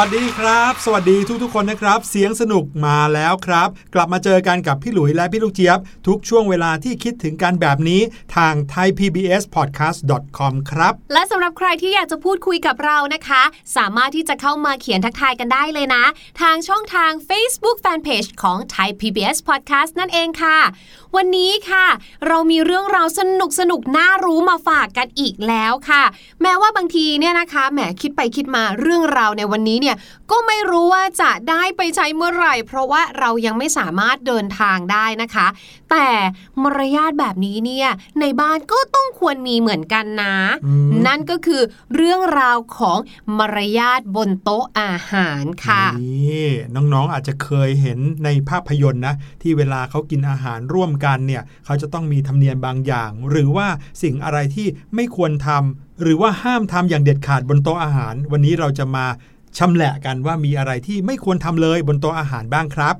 วัสดีครับ สวัสดีทุกๆคนนะครับ เสียงสนุกมาแล้วครับ กลับมาเจอกันกับพี่หลุยและพี่ลูกเจี๊ยบ ทุกช่วงเวลาที่คิดถึงการแบบนี้ทาง thaipbspodcast.com ครับ และสำหรับใครที่อยากจะพูดคุยกับเรานะคะ สามารถที่จะเข้ามาเขียนทักทายกันได้เลยนะ ทางช่องทาง Facebook Fanpage ของ Thai PBS Podcast นั่นเองค่ะ วันนี้ค่ะ เรามีเรื่องราวสนุกสนุกน่ารู้มาฝากกันอีกแล้วค่ะ แม้ว่าบางทีเนี่ยนะคะแหมคิดไปคิดมาเรื่องราวในวันนี้เนี่ยก็ไม่รู้ว่าจะได้ไปใช้เมื่อไหร่ เพราะว่าเรายังไม่สามารถเดินทางได้นะคะ แต่มารยาทแบบนี้เนี่ยในบ้านก็ต้องควรมีเหมือนกันนะอืมนั่นก็คือเรื่องราวของมารยาทบนโต๊ะอาหารค่ะนี่น้องๆอาจจะเคยเห็นในภาพยนตร์นะที่เวลาเขากินอาหารร่วมกันเนี่ยเขาจะต้องมีธรรมเนียมบางอย่าง หรือว่าสิ่งอะไรที่ไม่ควรทำหรือว่าห้ามทำอย่างเด็ดขาดบนโต๊ะอาหาร วันนี้เราจะมา ชำแหละกันว่ามีอะไรที่ไม่ควรทำเลยบนโต๊ะอาหารบ้างครับ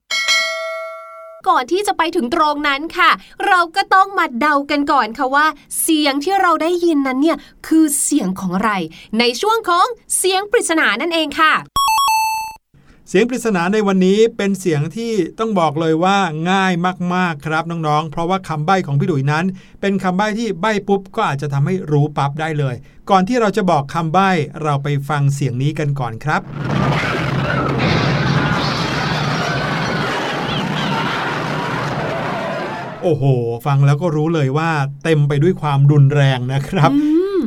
ก่อนที่จะไปถึงตรงนั้นค่ะ เราก็ต้องมาเดากันก่อนค่ะว่า เสียงที่เราได้ยินนั้นเนี่ยคือเสียงของอะไร ในช่วงของเสียงปริศนานั่นเองค่ะ เสียงปริศนาในวันนี้เป็นเสียงที่ต้องบอกเลยว่าง่ายมากๆครับน้องๆ เพราะว่าคำใบ้ของพี่ดุยนั้น เป็นคำใบ้ที่ใบ้ปุ๊บก็อาจจะทำให้รู้ปั๊บได้เลย ก่อนที่เราจะบอกคำใบ้เราไปฟังเสียงนี้กันก่อนครับ โอ้โห ฟังแล้วก็รู้เลยว่าเต็มไปด้วยความรุนแรงนะครับ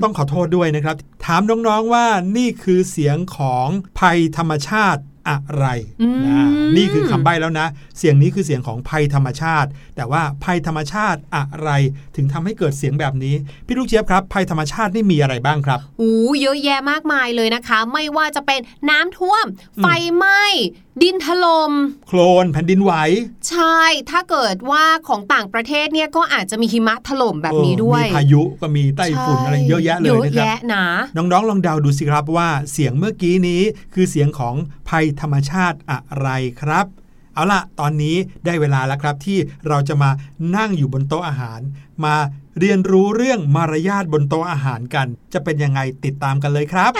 ต้องขอโทษด้วยนะครับ ถามน้องๆว่านี่คือเสียงของภัยธรรมชาติ อะไรอืมนะนี่คือคำใบ้แล้วนะ เสียงนี้คือเสียงของภัยธรรมชาติ แต่ว่าภัยธรรมชาติอะไร ถึงทำให้เกิดเสียงแบบนี้ พี่ลูกเจี๊ยบครับ ภัยธรรมชาตินี่มีอะไรบ้างครับอู้เยอะแยะมากมายเลยนะคะ ไม่ว่าจะเป็นน้ำท่วมอืมไฟไหม้ ดินถลม่มโคลนแผ่นดินไหว ใช่ถ้าเกิดว่าของต่างประเทศเนี่ยก็อาจจะมีหิมะถล่มแบบนี้เออด้วย มีพายุก็มีไต้ฝุ่นใช่อะไรเยอะแยะเลยเยอะนะครับแยะนะน้องๆลองเดาดูสิครับว่าเสียงเมื่อกี้นี้คือเสียงของภัยธรรมชาติอะไรครับเอาล่ะ ตอนนี้ได้เวลาแล้วครับที่เราจะมานั่งอยู่บนโต๊ะอาหาร มาเรียนรู้เรื่องมารยาทบนโต๊ะอาหารกัน จะเป็นยังไงติดตามกันเลยครับ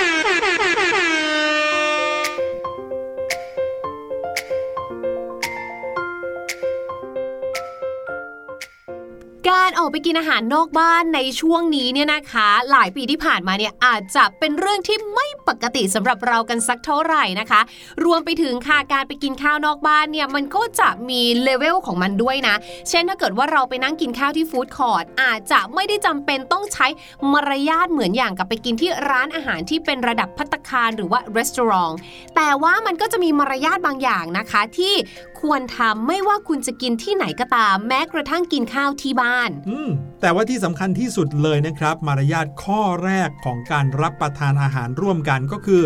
go การออกไปกินอาหารนอกบ้านในช่วงนี้เนี่ยนะคะ หลายปีที่ผ่านมาเนี่ยอาจจะเป็นเรื่องที่ไม่ปกติสำหรับเรากันสักเท่าไหร่นะคะ รวมไปถึงค่ะการไปกินข้าวนอกบ้านเนี่ยมันก็จะมีเลเวลของมันด้วยนะ เช่นถ้าเกิดว่าเราไปนั่งกินข้าวที่ฟู้ดคอร์ทอาจจะไม่ได้จำเป็นต้องใช้มารยาทเหมือนอย่างกับไปกินที่ร้านอาหารที่เป็นระดับพัตตาคารหรือว่ารีสอร์ทแต่ว่ามันก็จะมีมารยาทบางอย่างนะคะ ที่ควรทำไม่ว่าคุณจะกินที่ไหนก็ตาม แม้กระทั่งกินข้าวที่บ้านอืมแต่ว่าที่สำคัญที่สุดเลยนะครับ มารยาทข้อแรกของการรับประทานอาหารร่วมกันก็คือ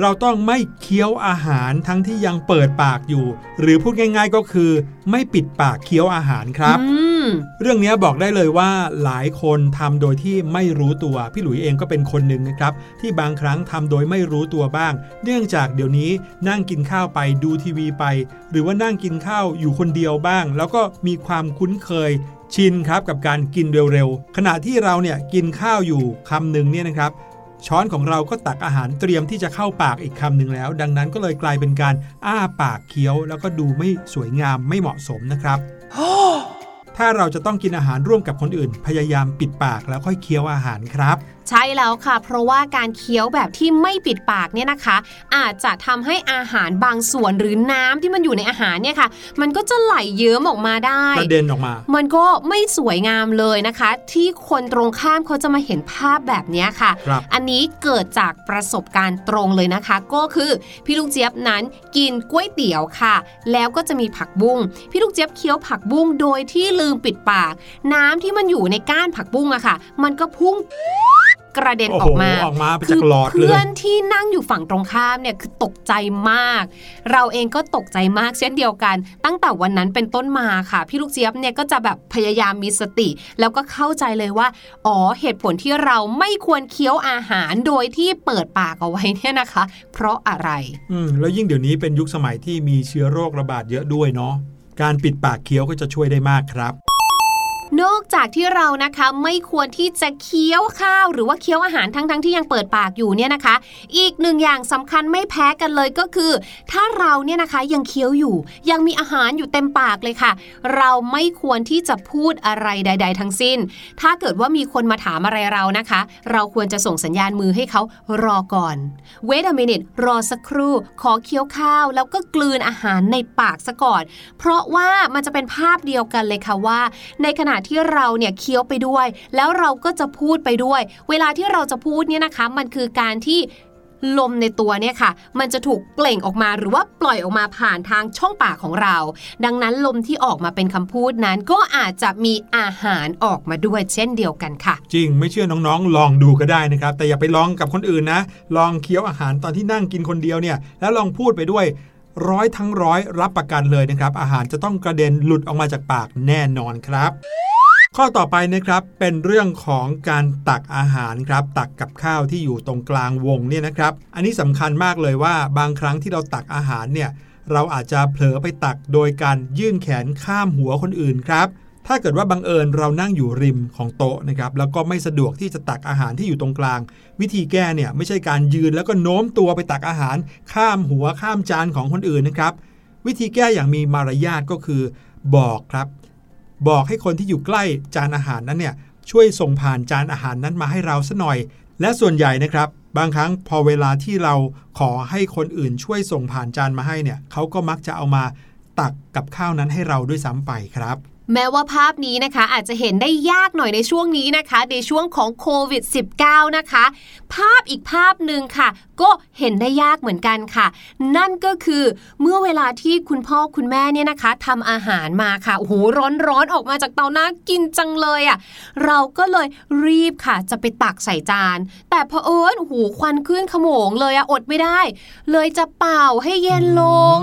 เราต้องไม่เคี้ยวอาหารทั้งที่ยังเปิดปากอยู่ หรือพูดง่าย ๆก็คือ ไม่ปิดปากเคี้ยวอาหารครับอืมเรื่องนี้บอกได้เลยว่าหลายคนทำโดยที่ไม่รู้ตัวพี่หลุยเองก็เป็นคนหนึ่งนะครับ ที่บางครั้งทำโดยไม่รู้ตัวบ้าง เนื่องจากเดี๋ยวนี้นั่งกินข้าวไปดูทีวีไป หรือว่านั่งกินข้าวอยู่คนเดียวบ้าง แล้วก็มีความคุ้นเคยชินครับกับการกินเร็วๆขณะที่เราเนี่ยกินข้าวอยู่คำหนึ่งเนี่ยนะครับ ช้อนของเราก็ตักอาหารเตรียมที่จะเข้าปากอีกคำหนึ่งแล้ว ดังนั้นก็เลยกลายเป็นการอ้าปากเคี้ยว แล้วก็ดูไม่สวยงามไม่เหมาะสมนะครับ ถ้าเราจะต้องกินอาหารร่วมกับคนอื่น พยายามปิดปากแล้วค่อยเคี้ยวอาหารครับ ใช่แล้วค่ะ เพราะว่าการเคี้ยวแบบที่ไม่ปิดปากเนี่ยนะคะ อาจจะทำให้อาหารบางส่วนหรือน้ำที่มันอยู่ในอาหารเนี่ยค่ะ มันก็จะไหลเยิ้มออกมาได้ประเด็นออกมา มันก็ไม่สวยงามเลยนะคะ ที่คนตรงข้ามเขาจะมาเห็นภาพแบบเนี้ยค่ะครับอันนี้เกิดจากประสบการณ์ตรงเลยนะคะ ก็คือพี่ลูกเจี๊ยบนั้นกินก๋วยเตี๋ยวค่ะ แล้วก็จะมีผักบุ้งพี่ลูกเจี๊ยบเคี้ยวผักบุ้งโดยที่ลืมปิดปาก น้ำที่มันอยู่ในก้านผักบุ้งอะค่ะ มันก็พุ่งกระเด็นโอ้อโหอกมาออกมาไปคืจากหลอดเลเพื่อยนที่นั่งอยู่ฝั่งตรงข้ามเนี่ยคือตกใจมาก เราเองก็ตกใจมากเช่นเดียวกัน ตั้งแต่วันนั้นเป็นต้นมาค่ะ พี่ลูกเจี๊ยบเนี่ยก็จะแบบพยายามมีสติ แล้วก็เข้าใจเลยว่า อ๋อเหตุผลที่เราไม่ควรเคี้ยวอาหารโดยที่เปิดปากเอาไว้เนี่ยนะคะ เพราะอะไร อืมแล้วยิ่งเดี๋ยวนี้เป็นยุคสมัยที่มีเชื้อโรคระบาดเยอะด้วยเนาะการปิดปากเคี้ยวก็จะช่วยได้มากครับ นอกจากที่เรานะคะไม่ควรที่จะเคี้ยวข้าว หรือว่าเคี้ยวอาหารทั้งๆทที่ยังเปิดปากอยู่เนี่ยนะคะ อีกหนึ่งอย่างสำคัญไม่แพ้กันเลยก็คือ ถ้าเราเนี่ยนะคะยังเคี้ยวอยู่ ยังมีอาหารอยู่เต็มปากเลยค่ะ เราไม่ควรที่จะพูดอะไรใด ๆ ทั้งสิ้น ถ้าเกิดว่ามีคนมาถามอะไรเรานะคะ เราควรจะส่งสัญญาณมือให้เขารอก่อน wait a minute รอสักครู่ ขอเคี้ยวข้าว แล้วก็กลืนอาหารในปากซะก่อน เพราะว่ามันจะเป็นภาพเดียวกันเลยค่ะว่า ในขณะที่เราเนี่ยเคี้ยวไปด้วย แล้วเราก็จะพูดไปด้วย เวลาที่เราจะพูดเนี่ยนะคะ มันคือการที่ลมในตัวเนี่ยค่ะ มันจะถูกเปล่งออกมาหรือว่าปล่อยออกมาผ่านทางช่องปากของเรา ดังนั้นลมที่ออกมาเป็นคำพูดนั้น ก็อาจจะมีอาหารออกมาด้วยเช่นเดียวกันค่ะ จริงไม่เชื่อน้องๆ ลองดูก็ได้นะครับ แต่อย่าไปลองกับคนอื่นนะ ลองเคี้ยวอาหารตอนที่นั่งกินคนเดียวเนี่ย แล้วลองพูดไปด้วยร้อยทั้งร้อยรับประกันเลยนะครับ อาหารจะต้องกระเด็นหลุดออกมาจากปากแน่นอนครับ ข้อต่อไปนะครับเป็นเรื่องของการตักอาหารครับ ตักกับข้าวที่อยู่ตรงกลางวงเนี่ยนะครับ อันนี้สำคัญมากเลยว่าบางครั้งที่เราตักอาหารเนี่ยเราอาจจะเผลอไปตักโดยการยื่นแขนข้ามหัวคนอื่นครับถ้าเกิดว่าบังเอิญเรานั่งอยู่ริมของโต๊ะนะครับแล้วก็ไม่สะดวกที่จะตักอาหารที่อยู่ตรงกลาง วิธีแก้เนี่ยไม่ใช่การยืนแล้วก็โน้มตัวไปตักอาหาร ข้ามหัวข้ามจานของคนอื่นนะครับ วิธีแก้อย่างมีมารยาทก็คือ บอกครับ บอกให้คนที่อยู่ใกล้จานอาหารนั้นเนี่ยช่วยส่งผ่านจานอาหารนั้นมาให้เราสัหน่อย และส่วนใหญ่นะครับ บางครั้งพอเวลาที่เราขอให้คนอื่นช่วยส่งผ่านจานมาให้เนี่ยเขาก็มักจะเอามาตักกับข้าวนั้นให้เราด้วยซ้ำไปครับ แม้ว่าภาพนี้นะคะอาจจะเห็นได้ยากหน่อยในช่วงนี้นะคะ ในช่วงของโควิด -19 นะคะ ภาพอีกภาพหนึ่งค่ะ ก็เห็นได้ยากเหมือนกันค่ะ นั่นก็คือเมื่อเวลาที่คุณพ่อคุณแม่เนี่ยนะคะทำอาหารมาค่ะโอ้โหร้อนร้อนออกมาจากเตาน่ากินจังเลยอะ่ะเราก็เลยรีบค่ะ จะไปตักใส่จาน แต่พอเผอิญโอ้โหควันขึ้นขโมงเลยอะอดไม่ได้ เลยจะเป่าให้เย็นลง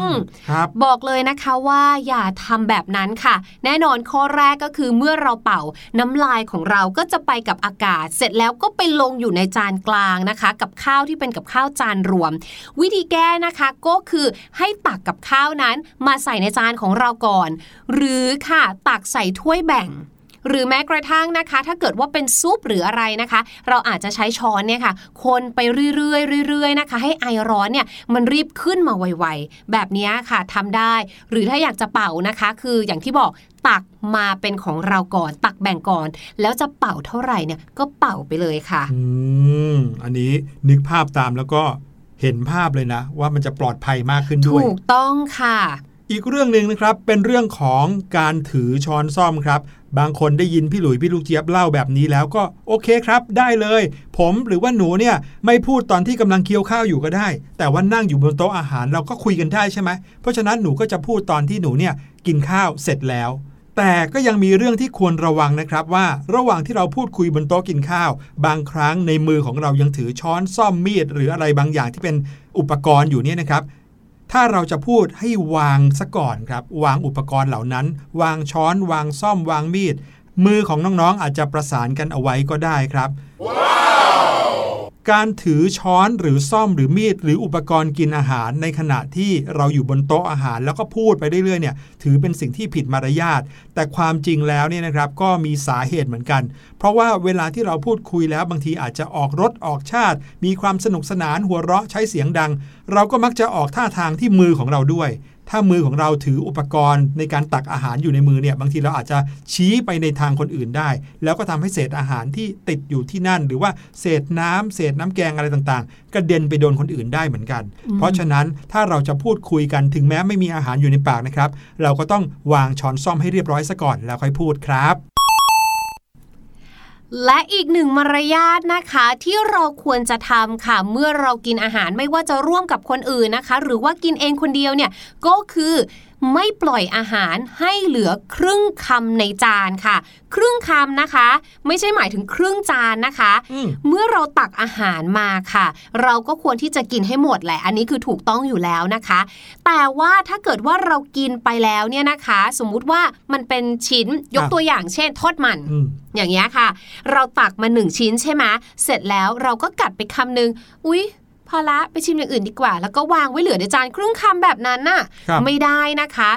ครับบอกเลยนะคะว่าอย่าทำแบบนั้นค่ะ แน่นอนข้อแรกก็คือเมื่อเราเป่าน้ำลายของเราก็จะไปกับอากาศ เสร็จแล้วก็ไปลงอยู่ในจานกลางนะคะ กับข้าวที่เป็นกับข้าวจานรวม วิธีแก้นะคะก็คือให้ตักกับข้าวนั้นมาใส่ในจานของเราก่อน หรือค่ะตักใส่ถ้วยแบ่ง หรือแม้กระทั่งนะคะ ถ้าเกิดว่าเป็นซุปหรืออะไรนะคะ เราอาจจะใช้ช้อนเนี่ยค่ะ คนไปเรื่อยๆเรื่อยๆนะคะ ให้ไอร้อนเนี่ยมันรีบขึ้นมาไวๆ แบบนี้ค่ะทำได้ หรือถ้าอยากจะเป่านะคะ คืออย่างที่บอกตักมาเป็นของเราก่อน ตักแบ่งก่อน แล้วจะเป่าเท่าไหร่เนี่ยก็เป่าไปเลยค่ะ อืมอันนี้นึกภาพตามแล้วก็เห็นภาพเลยนะ ว่ามันจะปลอดภัยมากขึ้นด้วย ถูกต้องค่ะ อีกเรื่องหนึ่งนะครับเป็นเรื่องของการถือช้อนซ่อมครับ บางคนได้ยินพี่หลุยพี่ลูกเจี๊ยบเล่าแบบนี้แล้วก็โอเคครับได้เลย ผมหรือว่าหนูเนี่ยไม่พูดตอนที่กำลังเคี้ยวข้าวอยู่ก็ได้ แต่ว่านั่งอยู่บนโต๊ะอาหารเราก็คุยกันได้ใช่ไหมเพราะฉะนั้นหนูก็จะพูดตอนที่หนูเนี่ยกินข้าวเสร็จแล้วแต่ก็ยังมีเรื่องที่ควรระวังนะครับว่าระหว่างที่เราพูดคุยบนโต๊ะกินข้าว บางครั้งในมือของเรายังถือช้อนซ่อมมีด หรืออะไรบางอย่างที่เป็นอุปกรณ์อยู่เนี่ยนะครับ ถ้าเราจะพูดให้วางซะก่อนครับ วางอุปกรณ์เหล่านั้น วางช้อน วางซ่อม วางมีด มือของน้องๆอาจจะประสานกันเอาไว้ก็ได้ครับ การถือช้อนหรือซ่อมหรือมีด หรืออุปกรณ์กินอาหารในขณะที่เราอยู่บนโต๊ะอาหาร แล้วก็พูดไปเรื่อยๆเนี่ยถือเป็นสิ่งที่ผิดมารยาทแต่ความจริงแล้วเนี่ยนะครับก็มีสาเหตุเหมือนกัน เพราะว่าเวลาที่เราพูดคุยแล้วบางทีอาจจะออกรถออกชาติ มีความสนุกสนานหัวเราะใช้เสียงดัง เราก็มักจะออกท่าทางที่มือของเราด้วย ถ้ามือของเราถืออุปกรณ์ในการตักอาหารอยู่ในมือเนี่ยบางทีเราอาจจะชี้ไปในทางคนอื่นได้ แล้วก็ทำให้เศษอาหารที่ติดอยู่ที่นั่น หรือว่าเศษน้ำเศษน้ำแกงอะไรต่างๆ กระเด็นไปโดนคนอื่นได้เหมือนกัน เพราะฉะนั้นถ้าเราจะพูดคุยกันถึงแม้ไม่มีอาหารอยู่ในปากนะครับ เราก็ต้องวางช้อนซ่อมให้เรียบร้อยซะก่อนแล้วค่อยพูดครับ และอีกหนึ่งมารยาทนะคะที่เราควรจะทำค่ะ เมื่อเรากินอาหารไม่ว่าจะร่วมกับคนอื่นนะคะ หรือว่ากินเองคนเดียวเนี่ยก็คือ ไม่ปล่อยอาหารให้เหลือครึ่งคำในจานค่ะ ครึ่งคำนะคะ ไม่ใช่หมายถึงครึ่งจานนะคะอืมเมื่อเราตักอาหารมาค่ะ เราก็ควรที่จะกินให้หมดแหละ อันนี้คือถูกต้องอยู่แล้วนะคะ แต่ว่าถ้าเกิดว่าเรากินไปแล้วเนี่ยนะคะ สมมุติว่ามันเป็นชิ้นยกครับตัวอย่างเช่น ทอดมันอืมอย่างเงี้ยค่ะ เราตักมาหนึ่งชิ้นใช่ไหมเสร็จแล้วเราก็กัดไปคำหนึ่งอุ๊ย พอละไปชิมอย่างอื่นดีกว่า แล้วก็วางไว้เหลือในจานครึ่งคำแบบนั้นน่ะครับไม่ได้นะคะ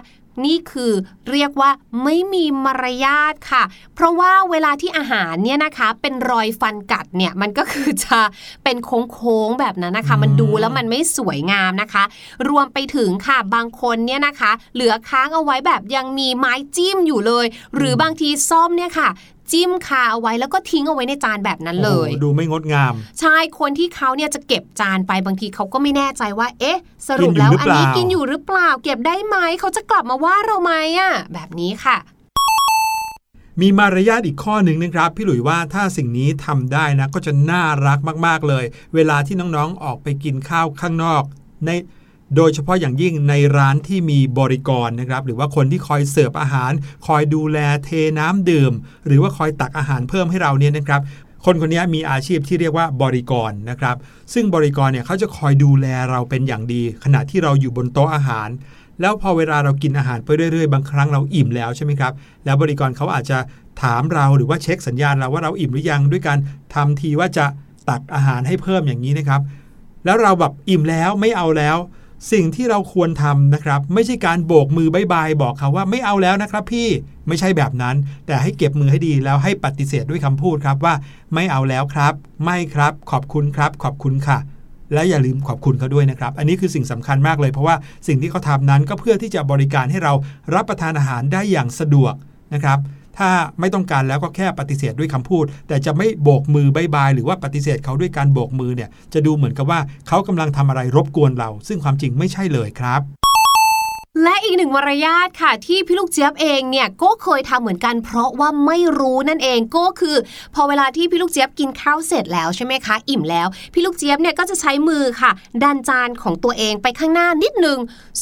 นี่คือเรียกว่าไม่มีมารยาทค่ะ เพราะว่าเวลาที่อาหารเนี่ยนะคะ เป็นรอยฟันกัดเนี่ยมันก็คือจะเป็นโค้งๆแบบนั้นนะคะ มันดูแล้วมันไม่สวยงามนะคะ รวมไปถึงค่ะบางคนเนี่ยนะคะ เหลือค้างเอาไว้แบบยังมีไม้จิ้มอยู่เลย หรือบางทีซ่อมเนี่ยค่ะ จิ้มคาเอาไว้แล้วก็ทิ้งเอาไว้ในจานแบบนั้นเลยโอ้โหดูไม่งดงาม ใช่คนที่เขาเนี่ยจะเก็บจานไปบางทีเขาก็ไม่แน่ใจว่า เอ๊ะ สรุปแล้วกินอยู่หรืออันนี้เปล่ากินอยู่หรือเปล่า เก็บได้ไหมเขาจะกลับมาว่าเราไหมอะแบบนี้ค่ะ มีมารยาทอีกข้อหนึ่งนะครับ พี่หลุยว่าถ้าสิ่งนี้ทำได้นะ ก็จะน่ารักมาก ๆเลย เวลาที่น้องๆออกไปกินข้าวข้างนอก ใน โดยเฉพาะอย่างยิ่งในร้านที่มีบริกรนะครับ หรือว่าคนที่คอยเสิร์ฟอาหาร คอยดูแลเทน้ำดื่ม หรือว่าคอยตักอาหารเพิ่มให้เราเนี่ยนะครับ คนคนนี้มีอาชีพที่เรียกว่าบริกรนะครับ ซึ่งบริกรเนี่ยเขาจะคอยดูแลเราเป็นอย่างดี ขณะที่เราอยู่บนโต๊ะอาหาร แล้วพอเวลาเรากินอาหารไปเรื่อยๆ บางครั้งเราอิ่มแล้วใช่ไหมครับ แล้วบริกรเขาอาจจะถามเราหรือว่าเช็คสัญญาณเราว่าเราอิ่มหรือยังด้วยการทำทีว่าจะตักอาหารให้เพิ่มอย่างนี้นะครับ แล้วเราแบบอิ่มแล้วไม่เอาแล้ว สิ่งที่เราควรทำนะครับ ไม่ใช่การโบกมือ bye bye บอกเขาว่าไม่เอาแล้วนะครับพี่ไม่ใช่แบบนั้น แต่ให้เก็บมือให้ดีแล้วให้ปฏิเสธด้วยคำพูดครับว่า ไม่เอาแล้วครับ ไม่ครับ ขอบคุณครับ ขอบคุณค่ะ และอย่าลืมขอบคุณเขาด้วยนะครับ อันนี้คือสิ่งสำคัญมากเลยเพราะว่าสิ่งที่เขาทำนั้นก็เพื่อที่จะบริการให้เรารับประทานอาหารได้อย่างสะดวกนะครับ ถ้าไม่ต้องการแล้วก็แค่ปฏิเสธด้วยคำพูด แต่จะไม่โบกมือบายบายหรือว่าปฏิเสธเขาด้วยการโบกมือเนี่ยจะดูเหมือนกับว่าเขากำลังทำอะไรรบกวนเรา ซึ่งความจริงไม่ใช่เลยครับ และอีกหนึ่งมารยาทค่ะ ที่พี่ลูกเจี๊ยบเองเนี่ยก็เคยทำเหมือนกันเพราะว่าไม่รู้นั่นเองก็คือ พอเวลาที่พี่ลูกเจี๊ยบกินข้าวเสร็จแล้วใช่ไหมคะ อิ่มแล้ว พี่ลูกเจี๊ยบเนี่ยก็จะใช้มือค่ะ ดันจานของตัวเองไปข้างหน้านิดนึง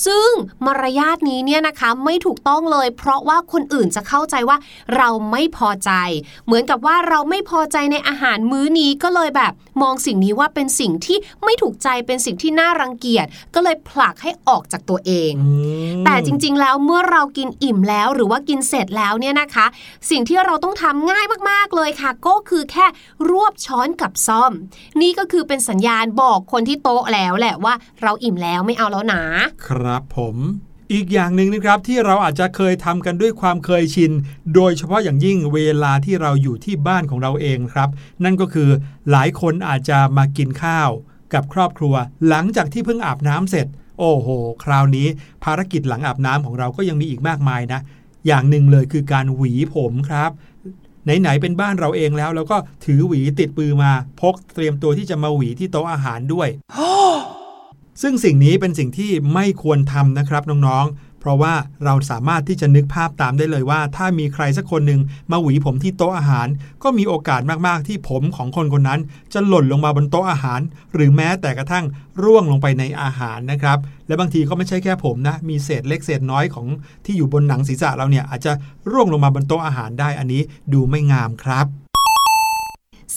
ซึ่งมารยาทนี้เนี่ยนะคะไม่ถูกต้องเลย เพราะว่าคนอื่นจะเข้าใจว่าเราไม่พอใจ เหมือนกับว่าเราไม่พอใจในอาหารมื้อนี้ก็เลยแบบมองสิ่งนี้ว่าเป็นสิ่งที่ไม่ถูกใจเป็นสิ่งที่น่ารังเกียจก็เลยผลักให้ออกจากตัวเองแต่จริง ๆ แล้วเมื่อเรากินอิ่มแล้วหรือว่ากินเสร็จแล้วเนี่ยนะคะ สิ่งที่เราต้องทำง่ายมากๆเลยค่ะ ก็คือแค่รวบช้อนกับซ่อม นี่ก็คือเป็นสัญญาณบอกคนที่โต๊ะแล้วแหละว่า เราอิ่มแล้วไม่เอาแล้วนะครับผมอีกอย่างหนึ่งนะครับที่เราอาจจะเคยทำกันด้วยความเคยชิน โดยเฉพาะอย่างยิ่งเวลาที่เราอยู่ที่บ้านของเราเองครับ นั่นก็คือหลายคนอาจจะมากินข้าวกับครอบครัว หลังจากที่เพิ่งอาบน้ำเสร็จ โอ้โห คราวนี้ภารกิจหลังอาบน้ำของเราก็ยังมีอีกมากมายนะ อย่างหนึ่งเลยคือการหวีผมครับ ไหนๆเป็นบ้านเราเองแล้วเราก็ถือหวีติดปือมา พกเตรียมตัวที่จะมาหวีที่โต๊ะอาหารด้วย ซึ่งสิ่งนี้เป็นสิ่งที่ไม่ควรทำนะครับน้องๆ เพราะว่าเราสามารถที่จะนึกภาพตามได้เลยว่า ถ้ามีใครสักคนหนึ่งมาหวีผมที่โต๊ะอาหาร ก็มีโอกาสมากๆที่ผมของคนคนนั้น จะหล่นลงมาบนโต๊ะอาหาร หรือแม้แต่กระทั่งร่วงลงไปในอาหารนะครับ และบางทีก็ไม่ใช่แค่ผมนะ มีเศษเล็กเศษน้อยของที่อยู่บนหนังศีรษะเราเนี่ยอาจจะร่วงลงมาบนโต๊ะอาหารได้อันนี้ดูไม่งามครับ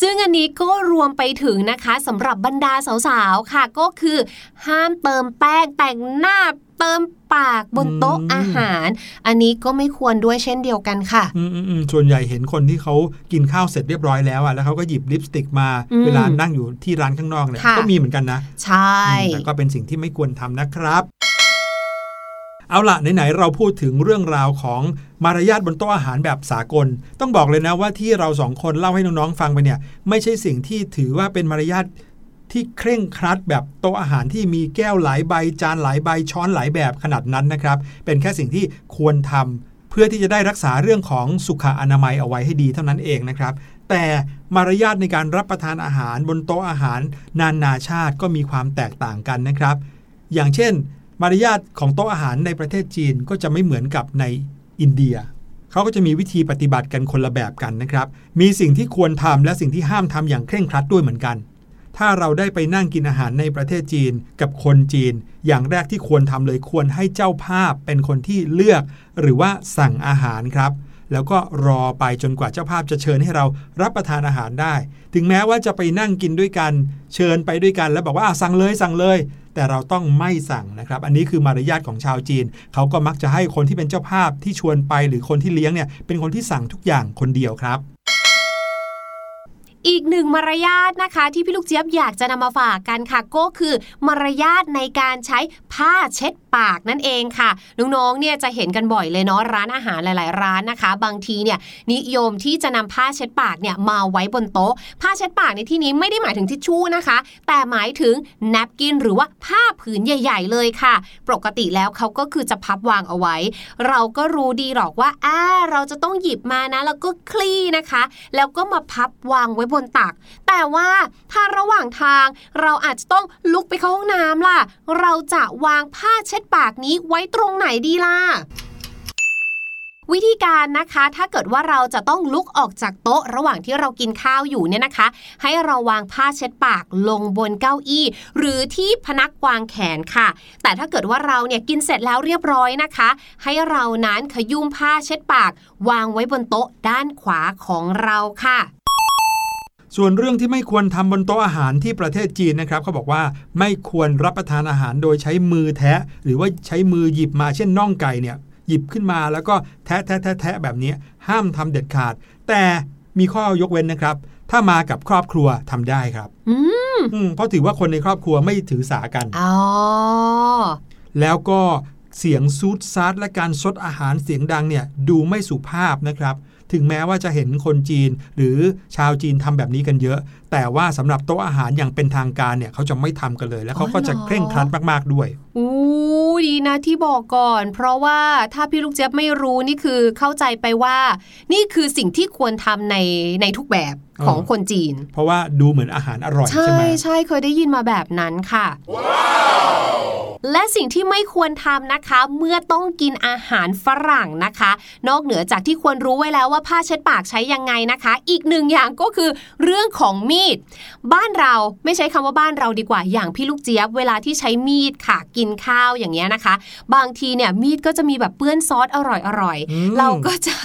ซึ่งอันนี้ก็รวมไปถึงนะคะสำหรับบรรดาสาวๆค่ะ ก็คือห้ามเติมแป้งแต่งหน้าเติมปากบนโต๊ะอืมอาหาร อันนี้ก็ไม่ควรด้วยเช่นเดียวกันค่ะอืมอืมอืมส่วนใหญ่เห็นคนที่เขากินข้าวเสร็จเรียบร้อยแล้วอะแล้วเขาก็หยิบลิปสติกมาอืมเวลานั่งอยู่ที่ร้านข้างนอกเนี่ยค่ะก็มีเหมือนกันนะ ใช่อืมแต่ก็เป็นสิ่งที่ไม่ควรทำนะครับ เอาละไหนๆเราพูดถึงเรื่องราวของมารยาทบนโต๊ะอาหารแบบสากล ต้องบอกเลยนะว่าที่เราสองคนเล่าให้น้องๆฟังไปเนี่ย ไม่ใช่สิ่งที่ถือว่าเป็นมารยาทที่เคร่งครัดแบบโต๊ะอาหารที่มีแก้วหลายใบจานหลายใบช้อนหลายแบบขนาดนั้นนะครับ เป็นแค่สิ่งที่ควรทำเพื่อที่จะได้รักษาเรื่องของสุขอนามัยเอาไว้ให้ดีเท่านั้นเองนะครับ แต่มารยาทในการรับประทานอาหารบนโต๊ะอาหาร นานาชาติก็มีความแตกต่างกันนะครับ อย่างเช่น มารยาทของโต๊ะอาหารในประเทศจีนก็จะไม่เหมือนกับในอินเดียเขาก็จะมีวิธีปฏิบัติกันคนละแบบกันนะครับ มีสิ่งที่ควรทำและสิ่งที่ห้ามทำอย่างเคร่งครัดด้วยเหมือนกัน ถ้าเราได้ไปนั่งกินอาหารในประเทศจีนกับคนจีน อย่างแรกที่ควรทำเลยควรให้เจ้าภาพเป็นคนที่เลือก หรือว่าสั่งอาหารครับแล้วก็รอไปจนกว่าเจ้าภาพจะเชิญให้เรารับประทานอาหารได้ ถึงแม้ว่าจะไปนั่งกินด้วยกัน เชิญไปด้วยกันแล้วบอกว่าสั่งเลยสั่งเลย แต่เราต้องไม่สั่งนะครับ อันนี้คือมารยาทของชาวจีน เขาก็มักจะให้คนที่เป็นเจ้าภาพที่ชวนไปหรือคนที่เลี้ยงเนี่ยเป็นคนที่สั่งทุกอย่างคนเดียวครับ อีกหนึ่งมารยาทนะคะ ที่พี่ลูกเจี๊ยบอยากจะนำมาฝากกันค่ะก็คือ มารยาทในการใช้ผ้าเช็ดปากนั่นเองค่ะน้องๆเนี่ยจะเห็นกันบ่อยเลยเนาะร้านอาหารหลาย ๆ ร้านนะคะ บางทีเนี่ยนิยมที่จะนำผ้าเช็ดปากเนี่ยมาไว้บนโต๊ะ ผ้าเช็ดปากในที่นี้ไม่ได้หมายถึงทิชชู่นะคะ แต่หมายถึงแนปกินหรือว่าผ้าผืนใหญ่ ๆ เลยค่ะ ปกติแล้วเขาก็คือจะพับวางเอาไว้ เราก็รู้ดีหรอกว่าอ่าเราจะต้องหยิบมานะ แล้วก็คลี่นะคะ แล้วก็มาพับวางไว้บนตัก แต่ว่าถ้าระหว่างทางเราอาจจะต้องลุกไปเข้าห้องน้ำล่ะ เราจะวางผ้าเช็ดปากนี้ไว้ตรงไหนดีล่ะวิธีการนะคะ ถ้าเกิดว่าเราจะต้องลุกออกจากโต๊ะระหว่างที่เรากินข้าวอยู่เนี่ยนะคะ ให้เราวางผ้าเช็ดปากลงบนเก้าอี้ หรือที่พนักวางแขนค่ะ แต่ถ้าเกิดว่าเราเนี่ยกินเสร็จแล้วเรียบร้อยนะคะ ให้เรานั้นขยุมผ้าเช็ดปาก วางไว้บนโต๊ะด้านขวาของเราค่ะ ส่วนเรื่องที่ไม่ควรทำบนโต๊ะอาหารที่ประเทศจีนนะครับเขาบอกว่าไม่ควรรับประทานอาหารโดยใช้มือแทะ หรือว่าใช้มือหยิบมาเช่นน่องไก่เนี่ยหยิบขึ้นมาแล้วก็แทะแทะแทะแทะแบบนี้ห้ามทำเด็ดขาด แต่มีข้อยกเว้นนะครับ ถ้ามากับครอบครัวทำได้ครับอืมอืมเพราะถือว่าคนในครอบครัวไม่ถือสากันอ๋อแล้วก็เสียงซูดซาดและการซดอาหารเสียงดังเนี่ยดูไม่สุภาพนะครับ ถึงแม้ว่าจะเห็นคนจีน หรือชาวจีนทำแบบนี้กันเยอะ แต่ว่าสำหรับโต๊ะอาหารอย่างเป็นทางการเนี่ยเขาจะไม่ทำกันเลย แล้วเขาก็จะเคร่งครัดมาก ๆด้วยอู้ดีนะที่บอกก่อน เพราะว่าถ้าพี่ลูกเจี๊ยบไม่รู้นี่คือเข้าใจไปว่า นี่คือสิ่งที่ควรทำในในทุกแบบของอ๋อคนจีน เพราะว่าดูเหมือนอาหารอร่อยใช่ใช่ไหมใช่เคยได้ยินมาแบบนั้นค่ะ และสิ่งที่ไม่ควรทำนะคะ เมื่อต้องกินอาหารฝรั่งนะคะ นอกเหนือจากที่ควรรู้ไว้แล้วว่าผ้าเช็ดปากใช้ยังไงนะคะ อีกหนึ่งอย่างก็คือเรื่องของมีด บ้านเราไม่ใช้คำว่าบ้านเราดีกว่าอย่างพี่ลูกเจี๊ยบเวลาที่ใช้มีดค่ะกินข้าวอย่างเงี้ยนะคะ บางทีเนี่ยมีดก็จะมีแบบเปื้อนซอสอร่อยอร่อยๆอืมเราก็จะ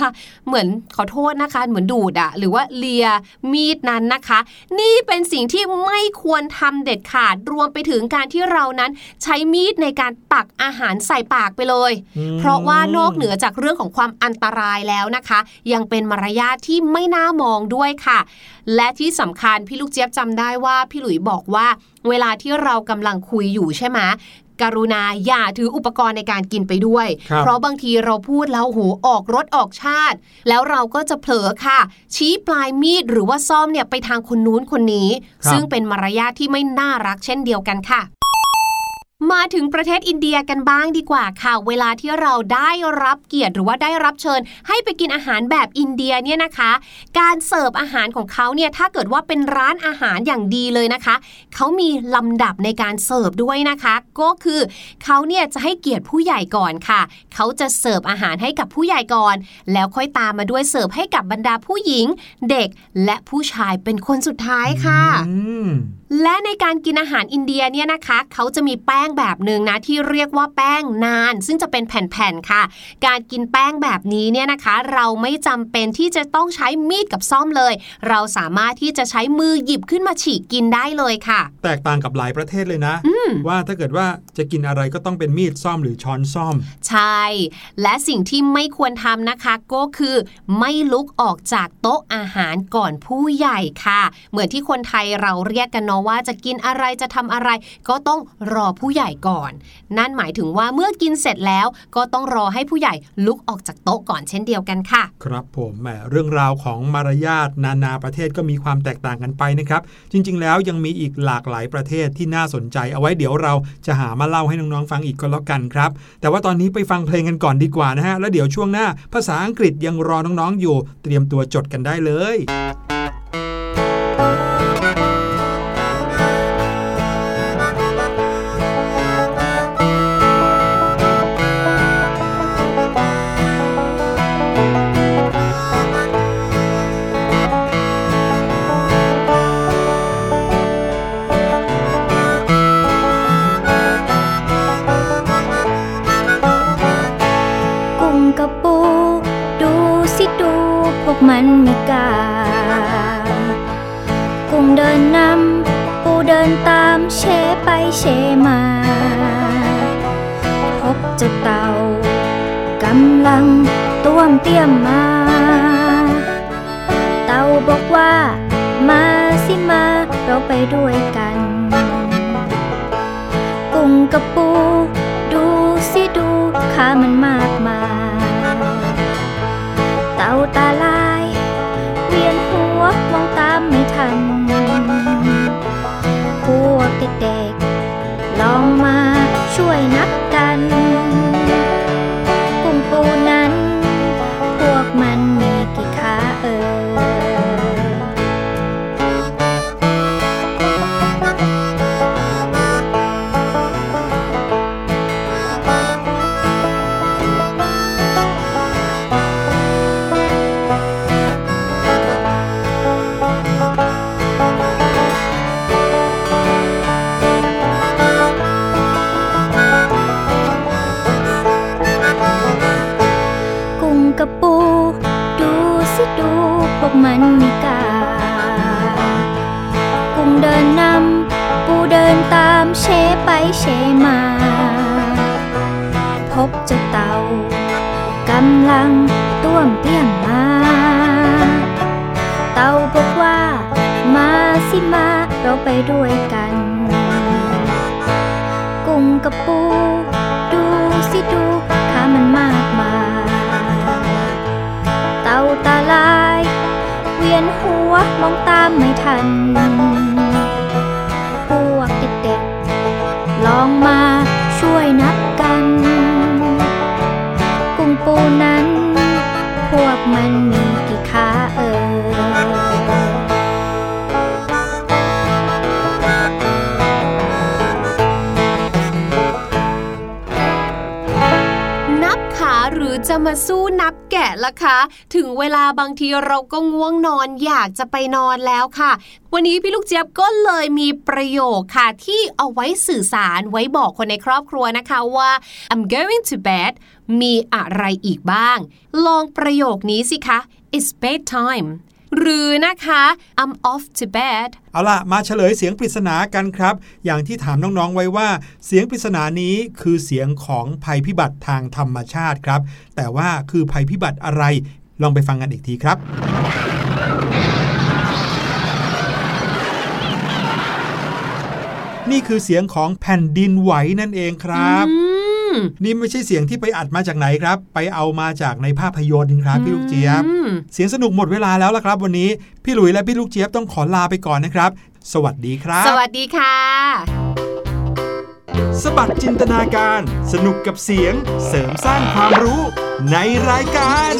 เหมือนขอโทษนะคะเหมือนดูดอะหรือว่าเลียมีดนั้นนะคะ นี่เป็นสิ่งที่ไม่ควรทำเด็ดขาดรวมไปถึงการที่เรานั้นใช้มีดในการตักอาหารใส่ปากไปเลยอืมเพราะว่านอกเหนือจากเรื่องของความอันตรายแล้วนะคะ ยังเป็นมารยาทที่ไม่น่ามองด้วยค่ะ และที่สำคัญพี่ลูกเจี๊ยบจำได้ว่าพี่หลุยบอกว่า เวลาที่เรากำลังคุยอยู่ใช่ไหมกรุณาอย่าถืออุปกรณ์ในการกินไปด้วยครับเพราะบางทีเราพูดแล้วโหออกรสออกชาติ แล้วเราก็จะเผลอค่ะ ชี้ปลายมีดหรือว่าซ่อมเนี่ยไปทางคนนู้นคนนี้ครับซึ่งเป็นมารยาทที่ไม่น่ารักเช่นเดียวกันค่ะ มาถึงประเทศอินเดียกันบ้างดีกว่าค่ะ เวลาที่เราได้รับเกียรติหรือว่าได้รับเชิญ ให้ไปกินอาหารแบบอินเดียเนี่ยนะคะ การเสิร์ฟอาหารของเขาเนี่ยถ้าเกิดว่าเป็นร้านอาหารอย่างดีเลยนะคะเขามีลำดับในการเสิร์ฟด้วยนะคะ ก็คือเขาเนี่ยจะให้เกียรติผู้ใหญ่ก่อนค่ะเขาจะเสิร์ฟอาหารให้กับผู้ใหญ่ก่อน แล้วค่อยตามมาด้วยเสิร์ฟให้กับบรรดาผู้หญิง เด็กและผู้ชายเป็นคนสุดท้ายค่ะ อืม และในการกินอาหารอินเดียเนี่ยนะคะ เขาจะมีแป้งแบบหนึ่งนะที่เรียกว่าแป้งนาน ซึ่งจะเป็นแผ่นๆค่ะ การกินแป้งแบบนี้เนี่ยนะคะ เราไม่จำเป็นที่จะต้องใช้มีดกับซ่อมเลย เราสามารถที่จะใช้มือหยิบขึ้นมาฉีกกินได้เลยค่ะ แตกต่างกับหลายประเทศเลยนะ ว่าถ้าเกิดว่าจะกินอะไรก็ต้องเป็นมีดซ่อมหรือช้อนซ่อม ใช่ และสิ่งที่ไม่ควรทำนะคะก็คือ ไม่ลุกออกจากโต๊ะอาหารก่อนผู้ใหญ่ค่ะ เหมือนที่คนไทยเราเรียกกันเนาะว่าจะกินอะไรจะทำอะไร ก็ต้องรอผู้ใหญ่ก่อน นั่นหมายถึงว่าเมื่อกินเสร็จแล้วก็ต้องรอให้ผู้ใหญ่ลุกออกจากโต๊ะก่อนเช่นเดียวกันค่ะ ครับผมแหมเรื่องราวของมารยาทนานาประเทศก็มีความแตกต่างกันไปนะครับ จริง ๆ แล้วยังมีอีกหลากหลายประเทศที่น่าสนใจ เอาไว้เดี๋ยวเราจะหามาเล่าให้น้องๆฟังอีกก็แล้วกันครับ แต่ว่าตอนนี้ไปฟังเพลงกันก่อนดีกว่านะฮะแล้วเดี๋ยวช่วงหน้า ภาษาอังกฤษยังรอน้องๆอยู่ เตรียมตัวจดกันได้เลย รวมเตรียมมา เต่าบอกว่า มาสิมาเราไปด้วยกัน กุ้งกับปู ดูสิดูขามันมา ด้วยกัน กุ้งกับปู ดูสิดูขามันมากมายเต่าตาลาย เวียนหัวมองตามไม่ทัน พวกเด็กๆลองมาช่วยนับกัน กุ้งปูนั้น มาสู้นับแกะละคะ ถึงเวลาบางทีเราก็ง่วงนอนอยากจะไปนอนแล้วค่ะ วันนี้พี่ลูกเจี๊ยบก็เลยมีประโยคค่ะ ที่เอาไว้สื่อสารไว้บอกคนในครอบครัวนะคะว่า I'm going to bed มีอะไรอีกบ้าง ลองประโยคนี้สิคะ It's bedtime หรือนะคะ I'm off to bed เอาล่ะ มาเฉลยเสียงปริศนากันครับ อย่างที่ถามน้องๆไว้ว่า เสียงปริศนานี้คือเสียงของภัยพิบัติทางธรรมชาติครับ แต่ว่าคือภัยพิบัติอะไร ลองไปฟังกันอีกทีครับ นี่คือเสียงของแผ่นดินไหวนั่นเองครับ นี่ไม่ใช่เสียงที่ไปอัดมาจากไหนครับ ไปเอามาจากในภาพยนตร์ครับพี่ลูกเจี๊ยบอืมเสียงสนุกหมดเวลาแล้วละครับ วันนี้พี่หลุยและพี่ลูกเจี๊ยบต้องขอลาไปก่อนนะครับ สวัสดีครับ สวัสดีค่ะ สบัดจินตนาการ สนุกกับเสียงเสริมสร้างความรู้ในรายการ